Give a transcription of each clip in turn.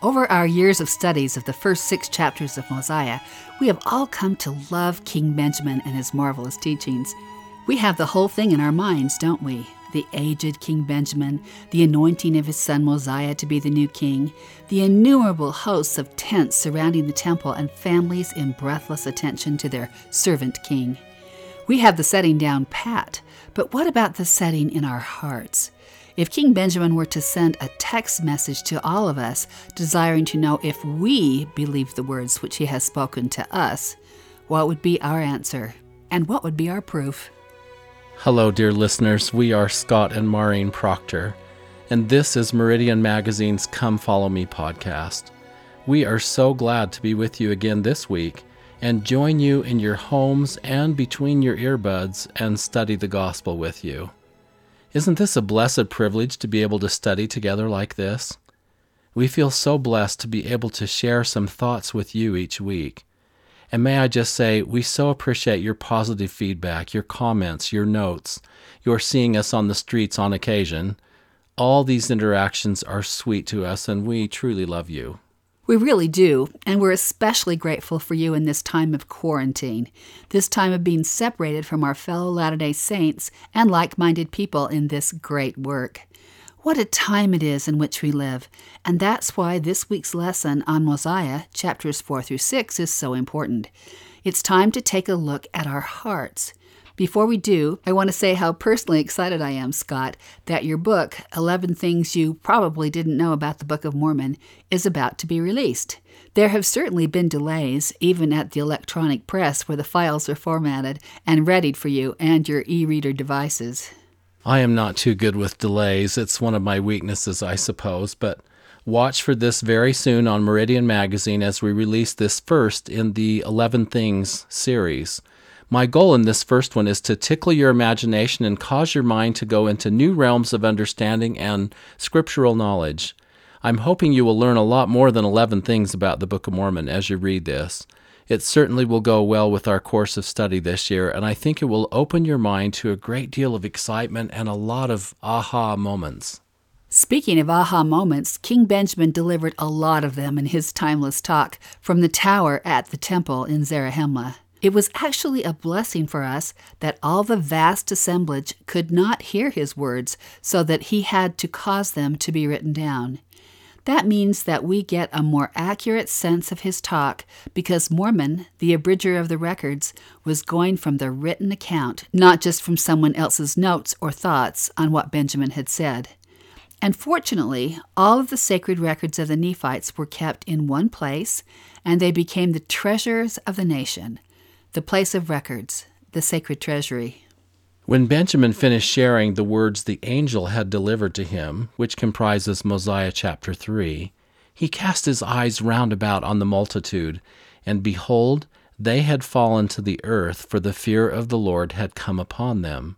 Over our years of studies of the first six chapters of Mosiah, we have all come to love King Benjamin and his marvelous teachings. We have the whole thing in our minds, don't we? The aged King Benjamin, the anointing of his son Mosiah to be the new king, the innumerable hosts of tents surrounding the temple, and families in breathless attention to their servant king. We have the setting down pat, but what about the setting in our hearts? If King Benjamin were to send a text message to all of us, desiring to know if we believe the words which he has spoken to us, what would be our answer? And what would be our proof? Hello, dear listeners. We are Scott and Maureen Proctor, and this is Meridian Magazine's Come Follow Me podcast. We are so glad to be with you again this week and join you in your homes and between your earbuds and study the gospel with you. Isn't this a blessed privilege to be able to study together like this? We feel so blessed to be able to share some thoughts with you each week. And may I just say, we so appreciate your positive feedback, your comments, your notes, your seeing us on the streets on occasion. All these interactions are sweet to us, and we truly love you. We really do, and we're especially grateful for you in this time of quarantine, this time of being separated from our fellow Latter day Saints and like minded people in this great work. What a time it is in which we live, and that's why this week's lesson on Mosiah, chapters 4 through 6, is so important. It's time to take a look at our hearts. Before we do, I want to say how personally excited I am, Scott, that your book, 11 Things You Probably Didn't Know About the Book of Mormon, is about to be released. There have certainly been delays, even at the electronic press where the files are formatted and readied for you and your e reader devices. I am not too good with delays. It's one of my weaknesses, I suppose, but watch for this very soon on Meridian Magazine as we release this first in the 11 Things series. My goal in this first one is to tickle your imagination and cause your mind to go into new realms of understanding and scriptural knowledge. I'm hoping you will learn a lot more than 11 things about the Book of Mormon as you read this. It certainly will go well with our course of study this year, and I think it will open your mind to a great deal of excitement and a lot of aha moments. Speaking of aha moments, King Benjamin delivered a lot of them in his timeless talk from the tower at the temple in Zarahemla. It was actually a blessing for us that all the vast assemblage could not hear his words, so that he had to cause them to be written down. That means that we get a more accurate sense of his talk because Mormon, the abridger of the records, was going from the written account, not just from someone else's notes or thoughts on what Benjamin had said. And fortunately, all of the sacred records of the Nephites were kept in one place, and they became the treasures of the nation the place of records, the sacred treasury. When Benjamin finished sharing the words the angel had delivered to him, which comprises Mosiah chapter 3, he cast his eyes round about on the multitude, and behold, they had fallen to the earth, for the fear of the Lord had come upon them.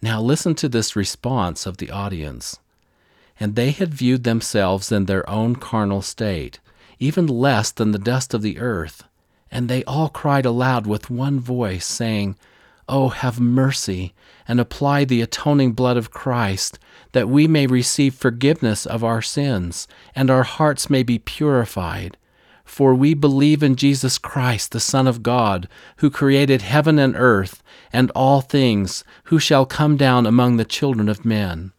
Now listen to this response of the audience. And they had viewed themselves in their own carnal state, even less than the dust of the earth and they all cried aloud with one voice, saying, Oh, have mercy, and apply the atoning blood of Christ, that we may receive forgiveness of our sins, and our hearts may be purified. For we believe in Jesus Christ, the Son of God, who created heaven and earth, and all things, who shall come down among the children of men.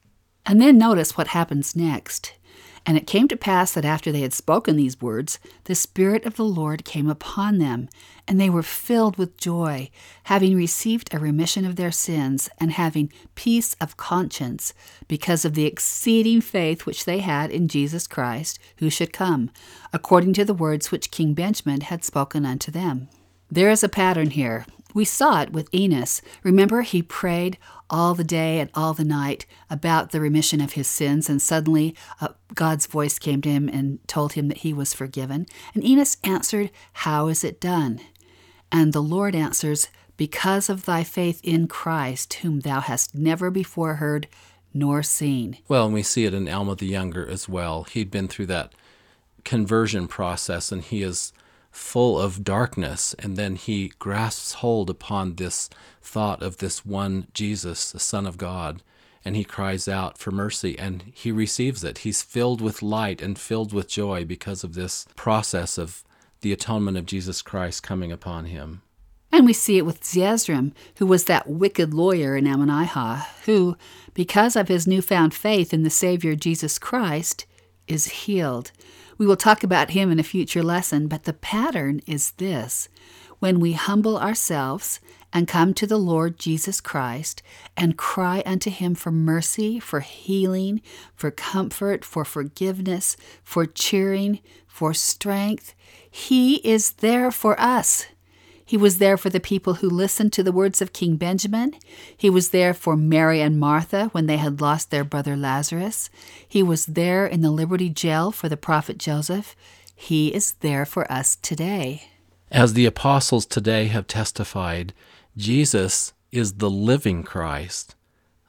And then notice what happens next. And it came to pass that after they had spoken these words, the Spirit of the Lord came upon them, and they were filled with joy, having received a remission of their sins, and having peace of conscience, because of the exceeding faith which they had in Jesus Christ, who should come, according to the words which King Benjamin had spoken unto them. There is a pattern here. We saw it with Enos. Remember, he prayed all the day and all the night about the remission of his sins, and suddenly uh, God's voice came to him and told him that he was forgiven. And Enos answered, How is it done? And the Lord answers, Because of thy faith in Christ, whom thou hast never before heard nor seen. Well, and we see it in Alma the Younger as well. He'd been through that conversion process, and he is full of darkness, and then he grasps hold upon this thought of this one Jesus, the Son of God, and he cries out for mercy and he receives it. He's filled with light and filled with joy because of this process of the atonement of Jesus Christ coming upon him. And we see it with Zeezrom, who was that wicked lawyer in Ammonihah, who, because of his newfound faith in the Savior Jesus Christ, is healed. We will talk about him in a future lesson, but the pattern is this when we humble ourselves and come to the Lord Jesus Christ and cry unto him for mercy, for healing, for comfort, for forgiveness, for cheering, for strength, he is there for us. He was there for the people who listened to the words of King Benjamin. He was there for Mary and Martha when they had lost their brother Lazarus. He was there in the Liberty Jail for the prophet Joseph. He is there for us today. As the apostles today have testified, Jesus is the living Christ,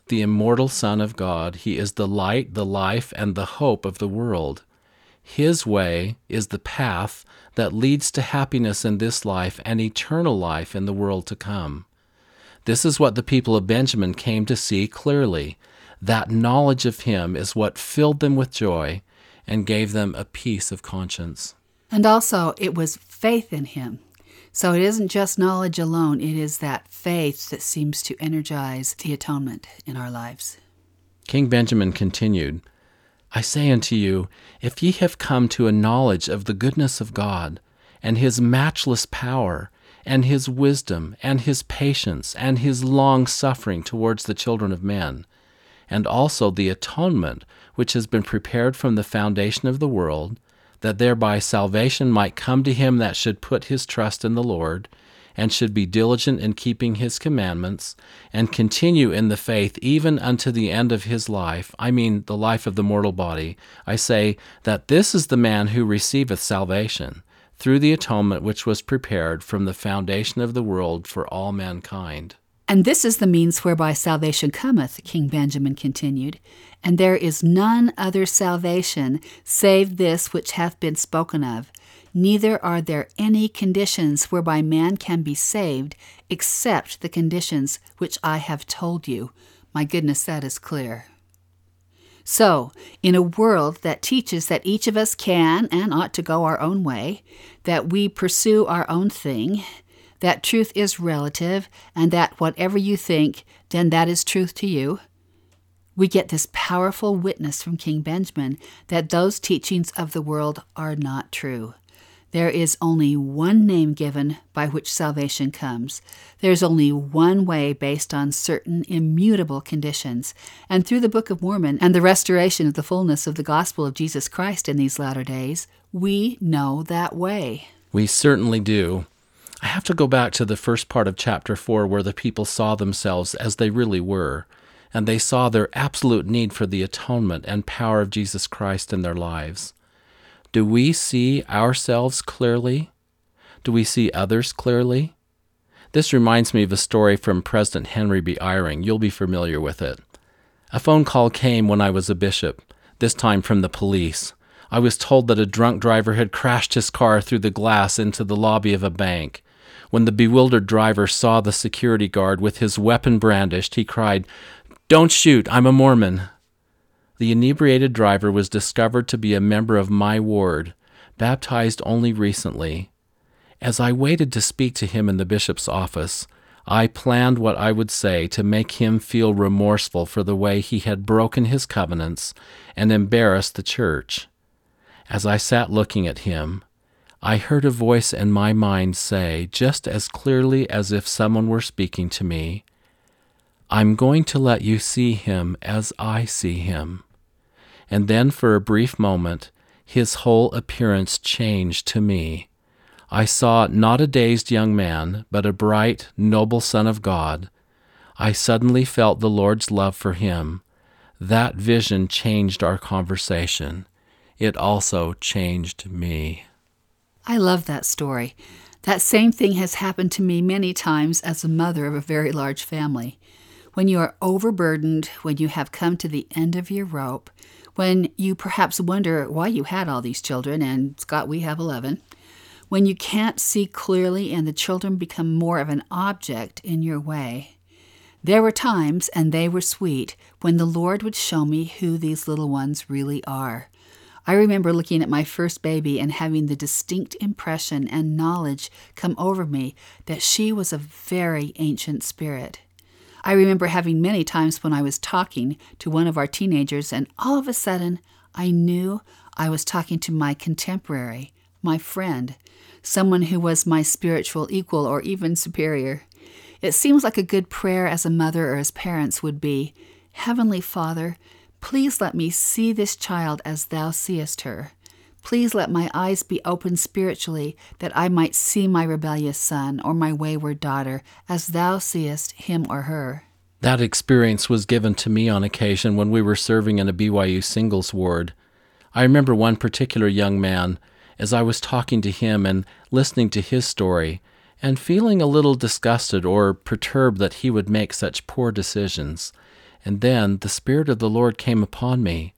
the immortal Son of God. He is the light, the life, and the hope of the world. His way is the path that leads to happiness in this life and eternal life in the world to come. This is what the people of Benjamin came to see clearly. That knowledge of him is what filled them with joy and gave them a peace of conscience. And also, it was faith in him. So it isn't just knowledge alone, it is that faith that seems to energize the atonement in our lives. King Benjamin continued I say unto you, if ye have come to a knowledge of the goodness of God, and his matchless power, and his wisdom, and his patience, and his long suffering towards the children of men, and also the atonement which has been prepared from the foundation of the world, that thereby salvation might come to him that should put his trust in the Lord, and should be diligent in keeping his commandments, and continue in the faith even unto the end of his life, I mean the life of the mortal body, I say that this is the man who receiveth salvation, through the atonement which was prepared from the foundation of the world for all mankind. And this is the means whereby salvation cometh, King Benjamin continued. And there is none other salvation save this which hath been spoken of neither are there any conditions whereby man can be saved except the conditions which I have told you. My goodness, that is clear. So, in a world that teaches that each of us can and ought to go our own way, that we pursue our own thing, that truth is relative, and that whatever you think, then that is truth to you, we get this powerful witness from King Benjamin that those teachings of the world are not true. There is only one name given by which salvation comes. There's only one way based on certain immutable conditions. And through the Book of Mormon and the restoration of the fullness of the gospel of Jesus Christ in these latter days, we know that way. We certainly do. I have to go back to the first part of chapter 4 where the people saw themselves as they really were, and they saw their absolute need for the atonement and power of Jesus Christ in their lives. Do we see ourselves clearly? Do we see others clearly? This reminds me of a story from President Henry B. Eyring. You'll be familiar with it. A phone call came when I was a bishop, this time from the police. I was told that a drunk driver had crashed his car through the glass into the lobby of a bank. When the bewildered driver saw the security guard with his weapon brandished, he cried, Don't shoot, I'm a Mormon. The inebriated driver was discovered to be a member of my ward, baptized only recently. As I waited to speak to him in the bishop's office, I planned what I would say to make him feel remorseful for the way he had broken his covenants and embarrassed the church. As I sat looking at him, I heard a voice in my mind say, just as clearly as if someone were speaking to me, I'm going to let you see him as I see him. And then, for a brief moment, his whole appearance changed to me. I saw not a dazed young man, but a bright, noble Son of God. I suddenly felt the Lord's love for him. That vision changed our conversation. It also changed me. I love that story. That same thing has happened to me many times as a mother of a very large family. When you are overburdened, when you have come to the end of your rope, when you perhaps wonder why you had all these children, and Scott, we have 11, when you can't see clearly and the children become more of an object in your way, There were times, and they were sweet, when the Lord would show me who these little ones really are. I remember looking at my first baby and having the distinct impression and knowledge come over me that she was a very ancient spirit. I remember having many times when I was talking to one of our teenagers, and all of a sudden I knew I was talking to my contemporary, my friend, someone who was my spiritual equal or even superior. It seems like a good prayer as a mother or as parents would be Heavenly Father, please let me see this child as thou seest her. Please let my eyes be opened spiritually that I might see my rebellious son or my wayward daughter as thou seest him or her. That experience was given to me on occasion when we were serving in a BYU singles ward. I remember one particular young man, as I was talking to him and listening to his story, and feeling a little disgusted or perturbed that he would make such poor decisions. And then the Spirit of the Lord came upon me,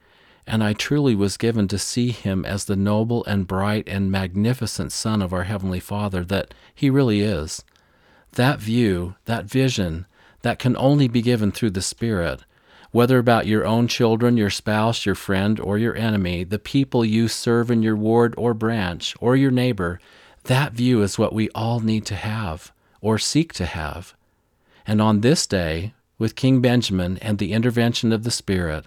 and I truly was given to see him as the noble and bright and magnificent Son of our Heavenly Father that he really is. That view, that vision, that can only be given through the Spirit. Whether about your own children, your spouse, your friend, or your enemy, the people you serve in your ward or branch, or your neighbor, that view is what we all need to have, or seek to have. And on this day, with King Benjamin and the intervention of the Spirit,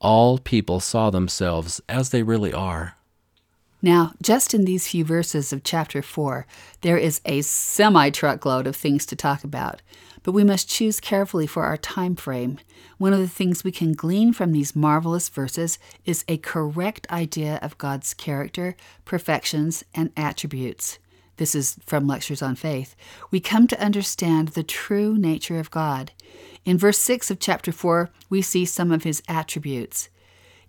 all people saw themselves as they really are. Now, just in these few verses of chapter 4, there is a semi truckload of things to talk about, but we must choose carefully for our time frame. One of the things we can glean from these marvelous verses is a correct idea of God's character, perfections, and attributes. This is from Lectures on Faith. We come to understand the true nature of God. In verse 6 of chapter 4, we see some of his attributes.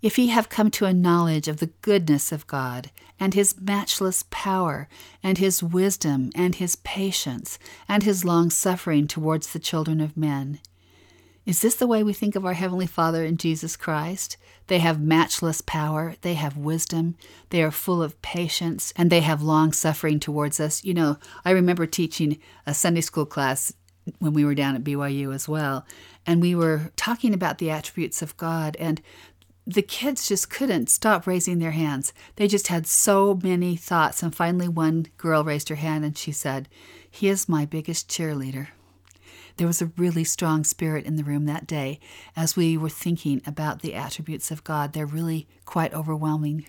If ye have come to a knowledge of the goodness of God, and his matchless power, and his wisdom, and his patience, and his long suffering towards the children of men. Is this the way we think of our Heavenly Father in Jesus Christ? They have matchless power, they have wisdom, they are full of patience, and they have long suffering towards us. You know, I remember teaching a Sunday school class when we were down at BYU as well, and we were talking about the attributes of God, and the kids just couldn't stop raising their hands. They just had so many thoughts. And finally, one girl raised her hand and she said, He is my biggest cheerleader. There was a really strong spirit in the room that day as we were thinking about the attributes of God. They're really quite overwhelming.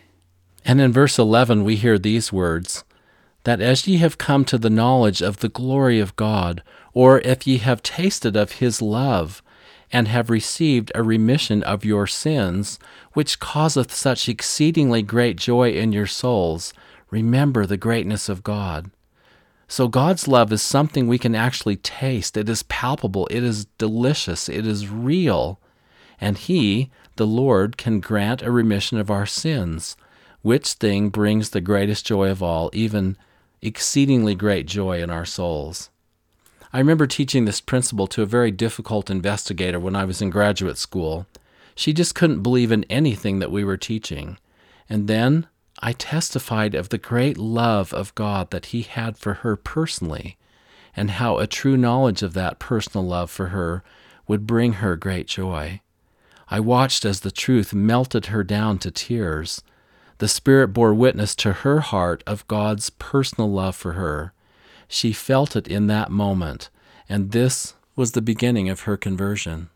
And in verse 11, we hear these words that as ye have come to the knowledge of the glory of God, or if ye have tasted of his love, and have received a remission of your sins, which causeth such exceedingly great joy in your souls, remember the greatness of God. So, God's love is something we can actually taste. It is palpable, it is delicious, it is real. And He, the Lord, can grant a remission of our sins, which thing brings the greatest joy of all, even exceedingly great joy in our souls. I remember teaching this principle to a very difficult investigator when I was in graduate school. She just couldn't believe in anything that we were teaching. And then I testified of the great love of God that He had for her personally, and how a true knowledge of that personal love for her would bring her great joy. I watched as the truth melted her down to tears. The Spirit bore witness to her heart of God's personal love for her. She felt it in that moment, and this was the beginning of her conversion.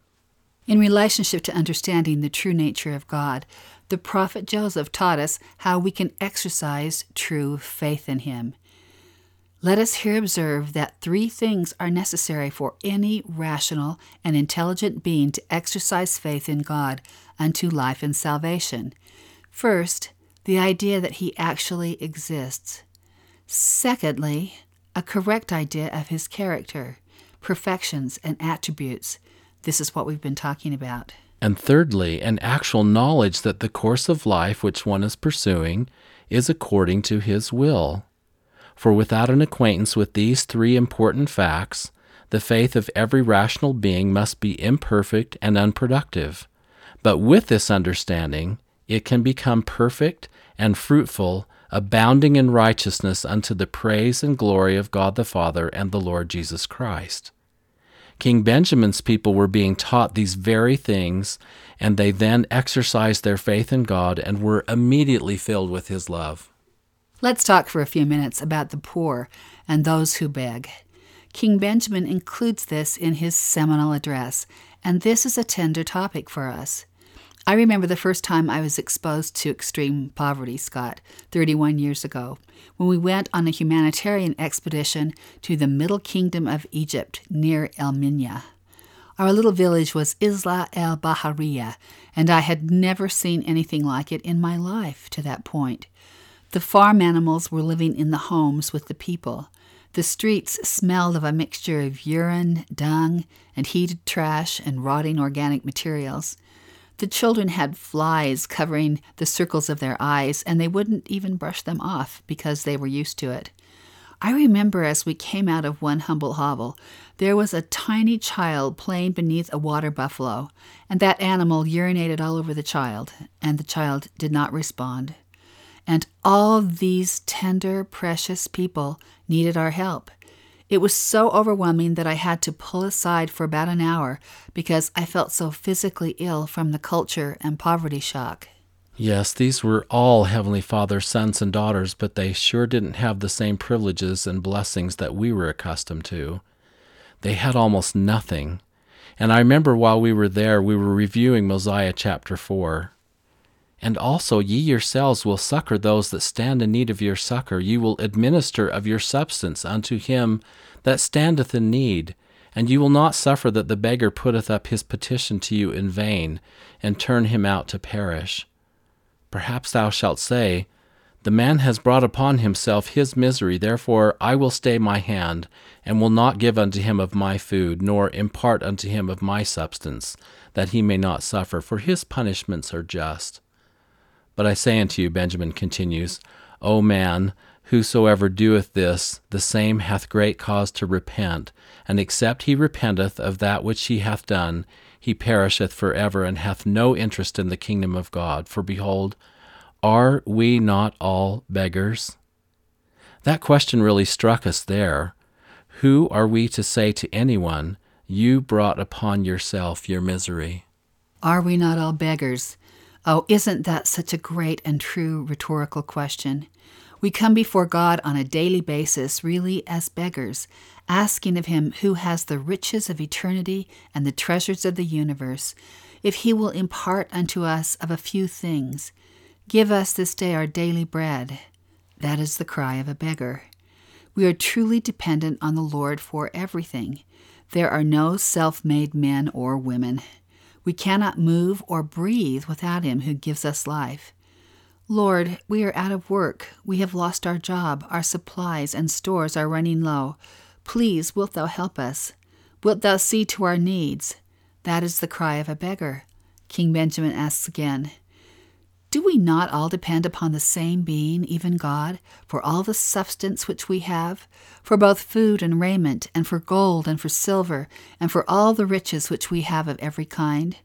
In relationship to understanding the true nature of God, the prophet Joseph taught us how we can exercise true faith in him. Let us here observe that three things are necessary for any rational and intelligent being to exercise faith in God unto life and salvation. First, the idea that he actually exists. Secondly, a correct idea of his character, perfections, and attributes. This is what we've been talking about. And thirdly, an actual knowledge that the course of life which one is pursuing is according to his will. For without an acquaintance with these three important facts, the faith of every rational being must be imperfect and unproductive. But with this understanding, it can become perfect and fruitful abounding in righteousness unto the praise and glory of God the Father and the Lord Jesus Christ. King Benjamin's people were being taught these very things, and they then exercised their faith in God and were immediately filled with his love. Let's talk for a few minutes about the poor and those who beg. King Benjamin includes this in his seminal address, and this is a tender topic for us. I remember the first time I was exposed to extreme poverty, Scott, 31 years ago, when we went on a humanitarian expedition to the Middle Kingdom of Egypt near El Minya. Our little village was Isla el Bahariya, and I had never seen anything like it in my life to that point. The farm animals were living in the homes with the people. The streets smelled of a mixture of urine, dung, and heated trash and rotting organic materials. The children had flies covering the circles of their eyes, and they wouldn't even brush them off because they were used to it. I remember as we came out of one humble hovel, there was a tiny child playing beneath a water buffalo, and that animal urinated all over the child, and the child did not respond. And all these tender, precious people needed our help. It was so overwhelming that I had to pull aside for about an hour because I felt so physically ill from the culture and poverty shock. Yes, these were all Heavenly Father's sons and daughters, but they sure didn't have the same privileges and blessings that we were accustomed to. They had almost nothing. And I remember while we were there, we were reviewing Mosiah chapter 4. And also, ye yourselves will succor those that stand in need of your succor. You will administer of your substance unto him that standeth in need. And you will not suffer that the beggar putteth up his petition to you in vain, and turn him out to perish. Perhaps thou shalt say, The man has brought upon himself his misery, therefore I will stay my hand, and will not give unto him of my food, nor impart unto him of my substance, that he may not suffer, for his punishments are just. But I say unto you, Benjamin continues, O man, whosoever doeth this, the same hath great cause to repent, and except he repenteth of that which he hath done, he perisheth for ever, and hath no interest in the kingdom of God. For behold, are we not all beggars? That question really struck us there. Who are we to say to anyone, You brought upon yourself your misery? Are we not all beggars? Oh, isn't that such a great and true rhetorical question? We come before God on a daily basis, really as beggars, asking of Him who has the riches of eternity and the treasures of the universe, if He will impart unto us of a few things. Give us this day our daily bread. That is the cry of a beggar. We are truly dependent on the Lord for everything. There are no self made men or women. We cannot move or breathe without Him who gives us life. Lord, we are out of work. We have lost our job. Our supplies and stores are running low. Please, wilt Thou help us? Wilt Thou see to our needs? That is the cry of a beggar. King Benjamin asks again Do we not all depend upon the same being, even God, for all the substance which we have, for both food and raiment, and for gold and for silver, and for all the riches which we have of every kind?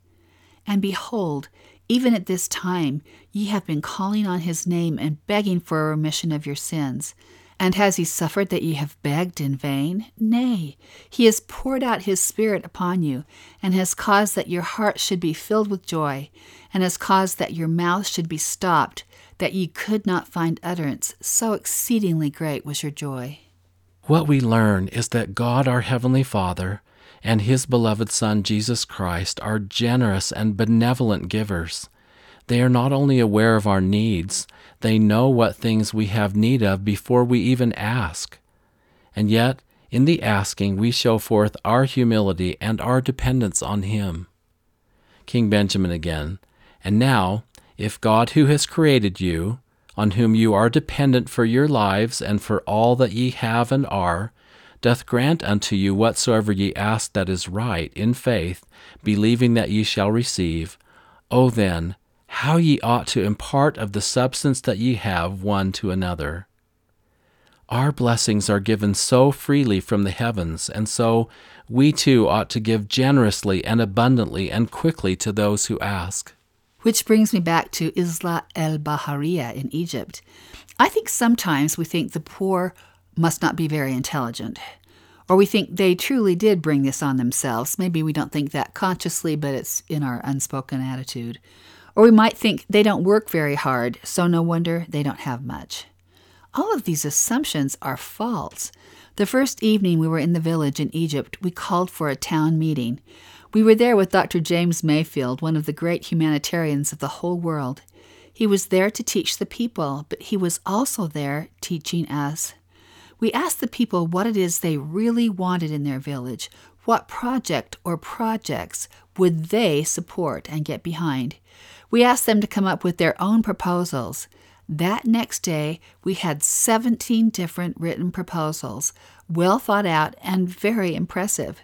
And behold, even at this time ye have been calling on his name and begging for a remission of your sins. And has he suffered that ye have begged in vain? Nay, he has poured out his Spirit upon you, and has caused that your heart should be filled with joy, and has caused that your mouth should be stopped, that ye could not find utterance, so exceedingly great was your joy. What we learn is that God, our Heavenly Father, and His beloved Son, Jesus Christ, are generous and benevolent givers. They are not only aware of our needs, they know what things we have need of before we even ask. And yet, in the asking, we show forth our humility and our dependence on Him. King Benjamin again. And now, if God, who has created you, on whom you are dependent for your lives and for all that ye have and are, doth grant unto you whatsoever ye ask that is right, in faith, believing that ye shall receive, O then, how ye ought to impart of the substance that ye have one to another. Our blessings are given so freely from the heavens, and so we too ought to give generously and abundantly and quickly to those who ask. Which brings me back to Isla el Bahariya in Egypt. I think sometimes we think the poor must not be very intelligent, Or we think they truly did bring this on themselves. Maybe we don't think that consciously, but it's in our unspoken attitude. Or we might think they don't work very hard, so no wonder they don't have much. All of these assumptions are false. The first evening we were in the village in Egypt, we called for a town meeting. We were there with Dr. James Mayfield, one of the great humanitarians of the whole world. He was there to teach the people, but he was also there teaching us. We asked the people what it is they really wanted in their village. What project or projects would they support and get behind? We asked them to come up with their own proposals. That next day, we had 17 different written proposals, well thought out and very impressive.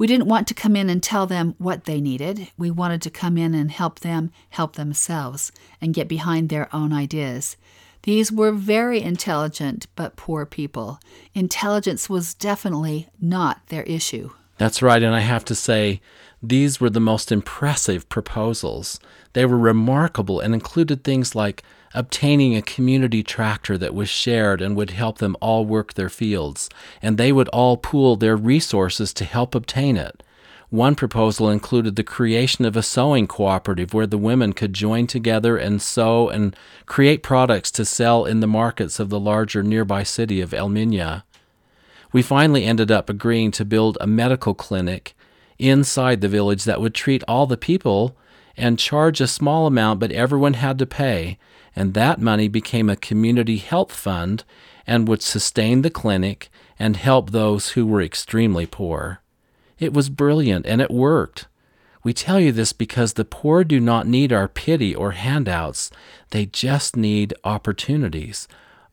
We didn't want to come in and tell them what they needed. We wanted to come in and help them help themselves and get behind their own ideas. These were very intelligent but poor people. Intelligence was definitely not their issue. That's right, and I have to say, these were the most impressive proposals. They were remarkable and included things like obtaining a community tractor that was shared and would help them all work their fields, and they would all pool their resources to help obtain it. One proposal included the creation of a sewing cooperative where the women could join together and sew and create products to sell in the markets of the larger nearby city of El Minya. We finally ended up agreeing to build a medical clinic inside the village that would treat all the people and charge a small amount, but everyone had to pay, and that money became a community health fund and would sustain the clinic and help those who were extremely poor. It was brilliant and it worked. We tell you this because the poor do not need our pity or handouts, they just need opportunities.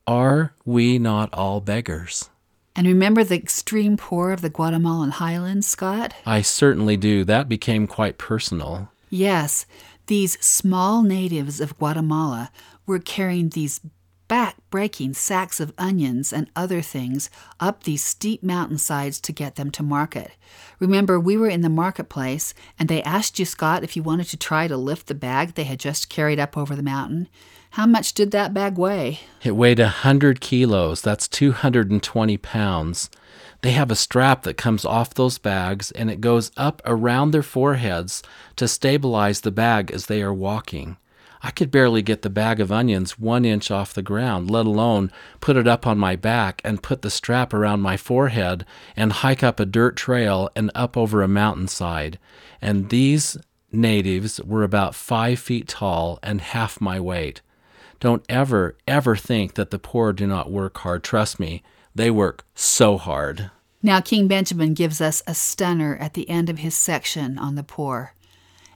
Are we not all beggars? And remember the extreme poor of the Guatemalan highlands, Scott? I certainly do. That became quite personal. Yes, these small natives of Guatemala were carrying these back breaking sacks of onions and other things up these steep mountainsides to get them to market. Remember, we were in the marketplace and they asked you, Scott, if you wanted to try to lift the bag they had just carried up over the mountain. How much did that bag weigh? It weighed a hundred kilos. That's 220 pounds. They have a strap that comes off those bags and it goes up around their foreheads to stabilize the bag as they are walking. I could barely get the bag of onions one inch off the ground, let alone put it up on my back and put the strap around my forehead and hike up a dirt trail and up over a mountainside. And these natives were about five feet tall and half my weight. Don't ever, ever think that the poor do not work hard. Trust me, they work so hard. Now, King Benjamin gives us a stunner at the end of his section on the poor.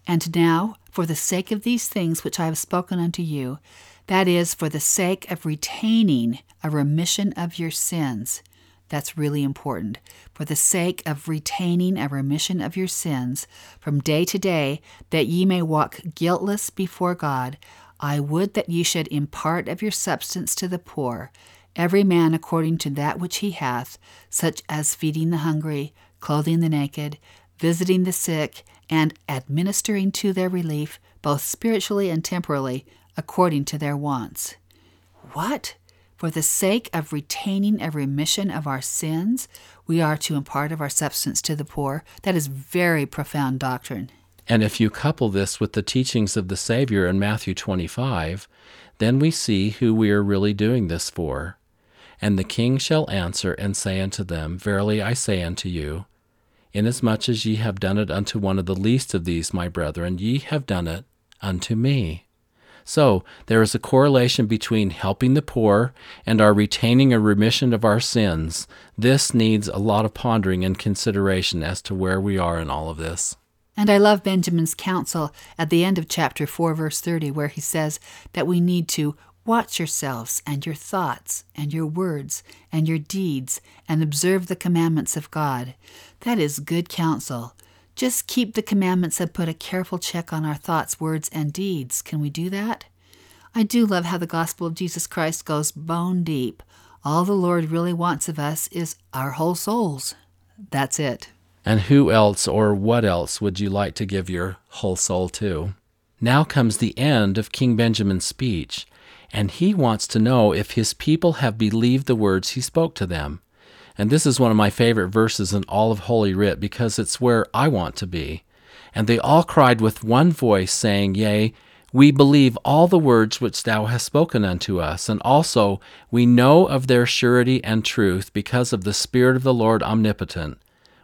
And now, for the sake of these things which I have spoken unto you, that is, for the sake of retaining a remission of your sins. That's really important. For the sake of retaining a remission of your sins from day to day, that ye may walk guiltless before God, I would that ye should impart of your substance to the poor, every man according to that which he hath, such as feeding the hungry, clothing the naked, visiting the sick, and administering to their relief, both spiritually and temporally, according to their wants. What? For the sake of retaining a remission of our sins, we are to impart of our substance to the poor. That is very profound doctrine. And if you couple this with the teachings of the Savior in Matthew 25, then we see who we are really doing this for. And the king shall answer and say unto them, Verily I say unto you, Inasmuch as ye have done it unto one of the least of these, my brethren, ye have done it unto me. So, there is a correlation between helping the poor and our retaining a remission of our sins. This needs a lot of pondering and consideration as to where we are in all of this. And I love Benjamin's counsel at the end of chapter 4, verse 30, where he says that we need to watch yourselves and your thoughts and your words and your deeds and observe the commandments of God. That is good counsel. Just keep the commandments and put a careful check on our thoughts, words, and deeds. Can we do that? I do love how the gospel of Jesus Christ goes bone deep. All the Lord really wants of us is our whole souls. That's it. And who else or what else would you like to give your whole soul to? Now comes the end of King Benjamin's speech, and he wants to know if his people have believed the words he spoke to them. And this is one of my favorite verses in all of Holy Writ because it's where I want to be. And they all cried with one voice, saying, Yea, we believe all the words which thou hast spoken unto us, and also we know of their surety and truth because of the Spirit of the Lord omnipotent,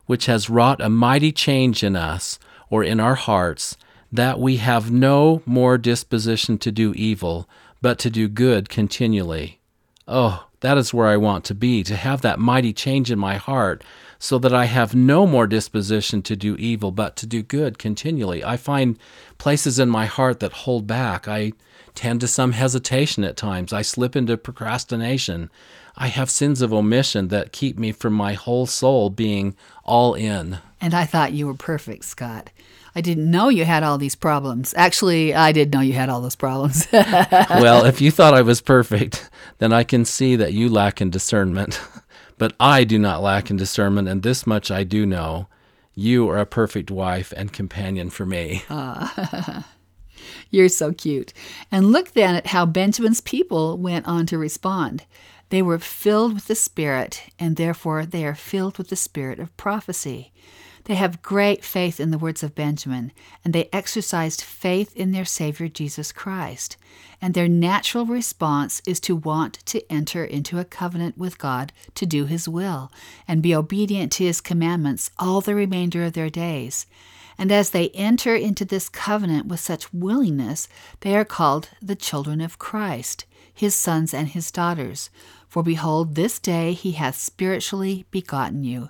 which has wrought a mighty change in us, or in our hearts, that we have no more disposition to do evil, but to do good continually. Oh, that is where I want to be, to have that mighty change in my heart, so that I have no more disposition to do evil, but to do good continually. I find places in my heart that hold back. I tend to some hesitation at times. I slip into procrastination. I have sins of omission that keep me from my whole soul being all in. And I thought you were perfect, Scott. I didn't know you had all these problems. Actually, I did know you had all those problems. well, if you thought I was perfect, then I can see that you lack in discernment. But I do not lack in discernment, and this much I do know. You are a perfect wife and companion for me. Ah, you're so cute. And look then at how Benjamin's people went on to respond. They were filled with the Spirit, and therefore they are filled with the spirit of prophecy. They have great faith in the words of Benjamin, and they exercised faith in their Savior Jesus Christ. And their natural response is to want to enter into a covenant with God to do His will and be obedient to His commandments all the remainder of their days. And as they enter into this covenant with such willingness, they are called the children of Christ, His sons and His daughters. For behold, this day He hath spiritually begotten you.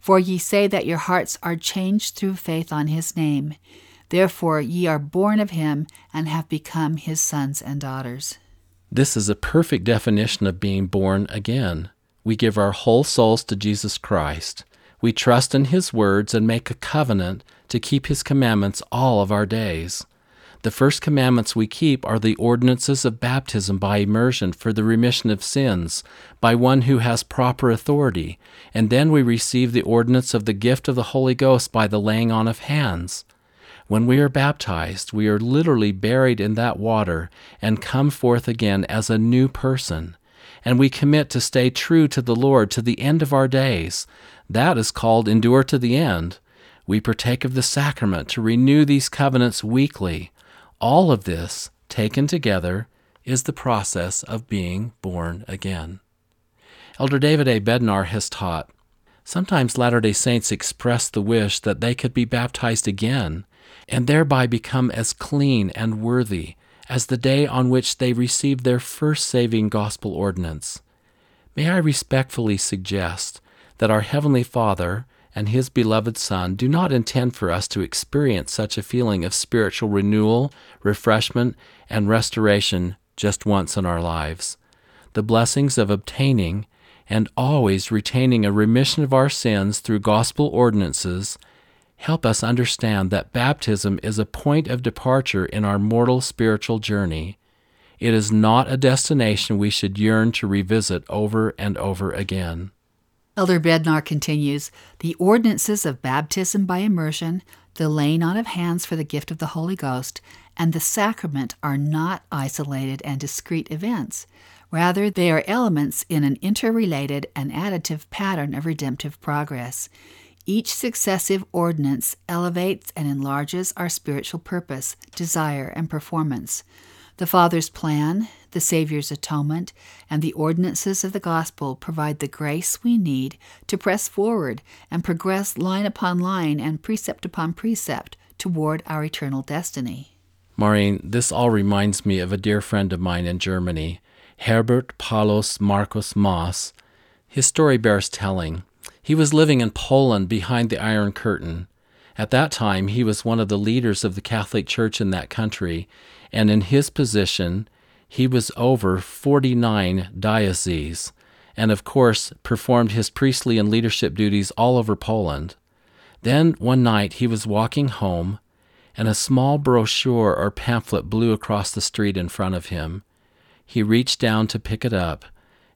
For ye say that your hearts are changed through faith on his name. Therefore ye are born of him and have become his sons and daughters. This is a perfect definition of being born again. We give our whole souls to Jesus Christ. We trust in his words and make a covenant to keep his commandments all of our days. The first commandments we keep are the ordinances of baptism by immersion for the remission of sins by one who has proper authority, and then we receive the ordinance of the gift of the Holy Ghost by the laying on of hands. When we are baptized, we are literally buried in that water and come forth again as a new person. And we commit to stay true to the Lord to the end of our days. That is called endure to the end. We partake of the sacrament to renew these covenants weekly. All of this, taken together, is the process of being born again. Elder David A. Bednar has taught Sometimes Latter day Saints express the wish that they could be baptized again and thereby become as clean and worthy as the day on which they received their first saving gospel ordinance. May I respectfully suggest that our Heavenly Father and His beloved Son do not intend for us to experience such a feeling of spiritual renewal, refreshment, and restoration just once in our lives. The blessings of obtaining and always retaining a remission of our sins through gospel ordinances help us understand that baptism is a point of departure in our mortal spiritual journey. It is not a destination we should yearn to revisit over and over again. Elder Bednar continues The ordinances of baptism by immersion, the laying on of hands for the gift of the Holy Ghost, and the sacrament are not isolated and discrete events. Rather, they are elements in an interrelated and additive pattern of redemptive progress. Each successive ordinance elevates and enlarges our spiritual purpose, desire, and performance. The Father's plan, the Savior's atonement, and the ordinances of the gospel provide the grace we need to press forward and progress line upon line and precept upon precept toward our eternal destiny. Maureen, this all reminds me of a dear friend of mine in Germany, Herbert Paulus Marcus Moss. His story bears telling. He was living in Poland behind the Iron Curtain. At that time, he was one of the leaders of the Catholic Church in that country, and in his position, he was over 49 dioceses, and of course performed his priestly and leadership duties all over Poland. Then one night he was walking home, and a small brochure or pamphlet blew across the street in front of him. He reached down to pick it up,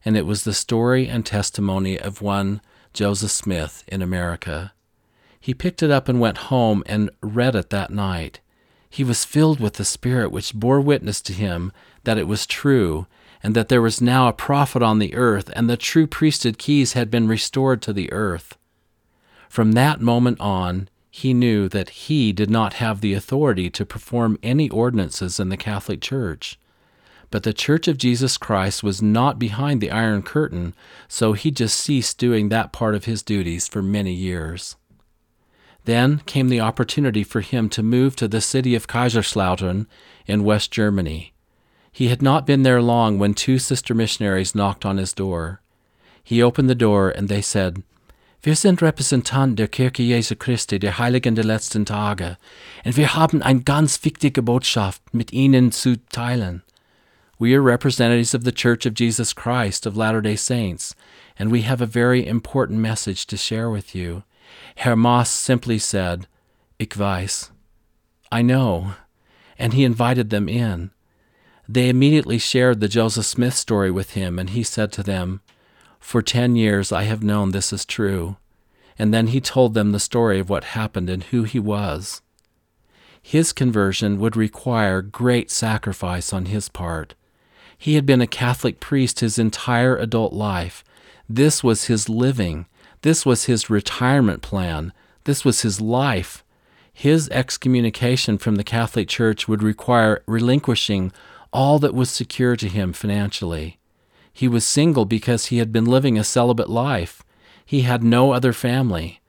and it was the story and testimony of one Joseph Smith in America. He picked it up and went home and read it that night. He was filled with the Spirit, which bore witness to him that it was true, and that there was now a prophet on the earth, and the true priesthood keys had been restored to the earth. From that moment on, he knew that he did not have the authority to perform any ordinances in the Catholic Church. But the Church of Jesus Christ was not behind the Iron Curtain, so he just ceased doing that part of his duties for many years. Then came the opportunity for him to move to the city of Kaiserslautern in West Germany. He had not been there long when two sister missionaries knocked on his door. He opened the door and they said, Wir sind Repräsentant der Kirche Jesu Christi, der Heiligen der letzten Tage, und wir haben eine ganz wichtige Botschaft mit Ihnen zu teilen. We are representatives of the Church of Jesus Christ of Latter day Saints, and we have a very important message to share with you. Herr Moss simply said, Ich weiß. I know. And he invited them in. They immediately shared the Joseph Smith story with him, and he said to them, for ten years I have known this is true. And then he told them the story of what happened and who he was. His conversion would require great sacrifice on his part. He had been a Catholic priest his entire adult life. This was his living. This was his retirement plan. This was his life. His excommunication from the Catholic Church would require relinquishing all that was secure to him financially. He was single because he had been living a celibate life. He had no other family.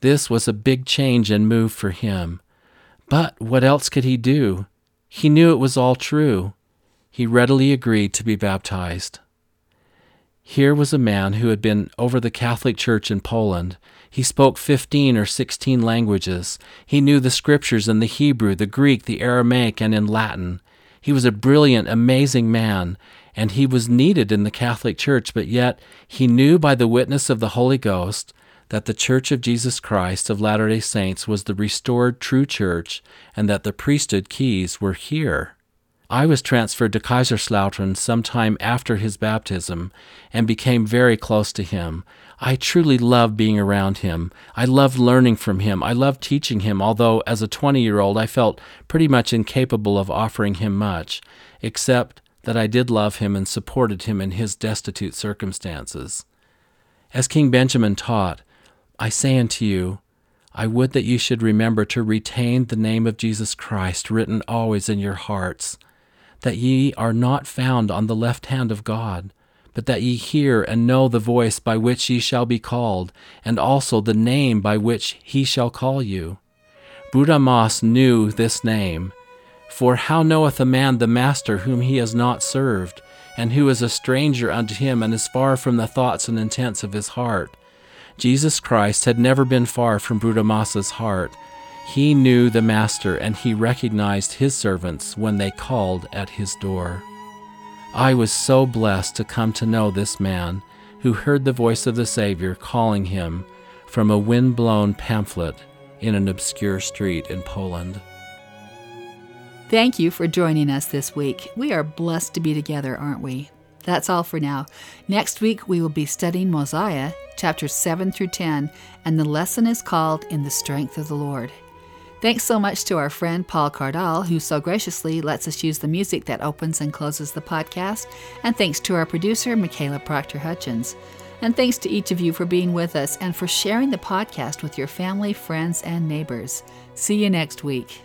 This was a big change and move for him. But what else could he do? He knew it was all true. He readily agreed to be baptized. Here was a man who had been over the Catholic Church in Poland. He spoke 15 or 16 languages. He knew the scriptures in the Hebrew, the Greek, the Aramaic, and in Latin. He was a brilliant, amazing man, and he was needed in the Catholic Church, but yet he knew by the witness of the Holy Ghost that the Church of Jesus Christ of Latter day Saints was the restored true church and that the priesthood keys were here. I was transferred to Kaiserslautern some time after his baptism and became very close to him. I truly loved being around him. I loved learning from him. I loved teaching him, although as a 20 year old I felt pretty much incapable of offering him much, except that I did love him and supported him in his destitute circumstances. As King Benjamin taught, I say unto you, I would that you should remember to retain the name of Jesus Christ written always in your hearts, that ye are not found on the left hand of God, but that ye hear and know the voice by which ye shall be called, and also the name by which he shall call you. Bruder Moss knew this name, for how knoweth a man the master whom he has not served, and who is a stranger unto him and is far from the thoughts and intents of his heart? Jesus Christ had never been far from Bruder Moss's heart. He knew the Master, and he recognized his servants when they called at his door. I was so blessed to come to know this man who heard the voice of the Savior calling him from a wind blown pamphlet in an obscure street in Poland. Thank you for joining us this week. We are blessed to be together, aren't we? That's all for now. Next week, we will be studying Mosiah, chapters 7 through 10, and the lesson is called In the Strength of the Lord. Thanks so much to our friend Paul Cardall, who so graciously lets us use the music that opens and closes the podcast. And thanks to our producer, Michaela Proctor Hutchins. And thanks to each of you for being with us and for sharing the podcast with your family, friends, and neighbors. See you next week.